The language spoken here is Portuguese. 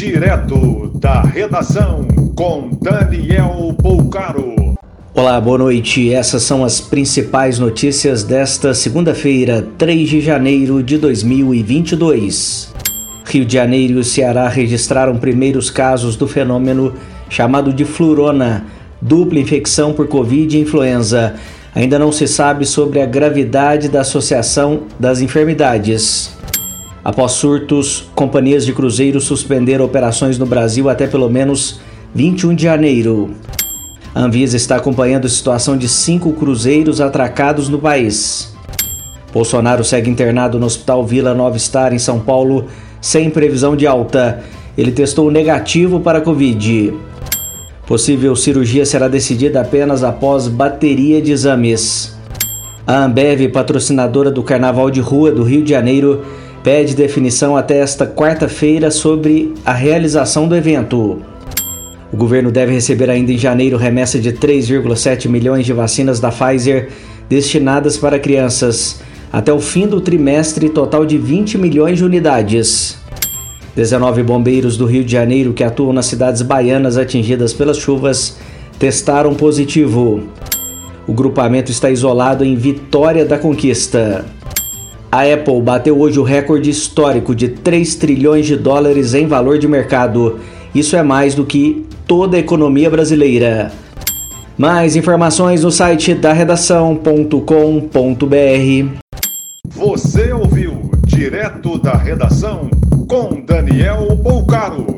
Direto da redação com Daniel Poucaro. Olá, boa noite. Essas são as principais notícias desta segunda-feira, 3 de janeiro de 2022. Rio de Janeiro e Ceará registraram primeiros casos do fenômeno chamado de flurona, dupla infecção por Covid e influenza. Ainda não se sabe sobre a gravidade da associação das enfermidades. Após surtos, companhias de cruzeiros suspenderam operações no Brasil até pelo menos 21 de janeiro. A Anvisa está acompanhando a situação de cinco cruzeiros atracados no país. Bolsonaro segue internado no Hospital Vila Nova Star, em São Paulo, sem previsão de alta. Ele testou negativo para a Covid. Possível cirurgia será decidida apenas após bateria de exames. A Ambev, patrocinadora do Carnaval de Rua do Rio de Janeiro, pede definição até esta quarta-feira sobre a realização do evento. O governo deve receber ainda em janeiro remessa de 3,7 milhões de vacinas da Pfizer destinadas para crianças, até o fim do trimestre, total de 20 milhões de unidades. 19 bombeiros do Rio de Janeiro que atuam nas cidades baianas atingidas pelas chuvas testaram positivo. O grupamento está isolado em Vitória da Conquista. A Apple bateu hoje o recorde histórico de 3 trilhões de dólares em valor de mercado. Isso é mais do que toda a economia brasileira. Mais informações no site da redação.com.br. Você ouviu direto da redação com Daniel Poucaro.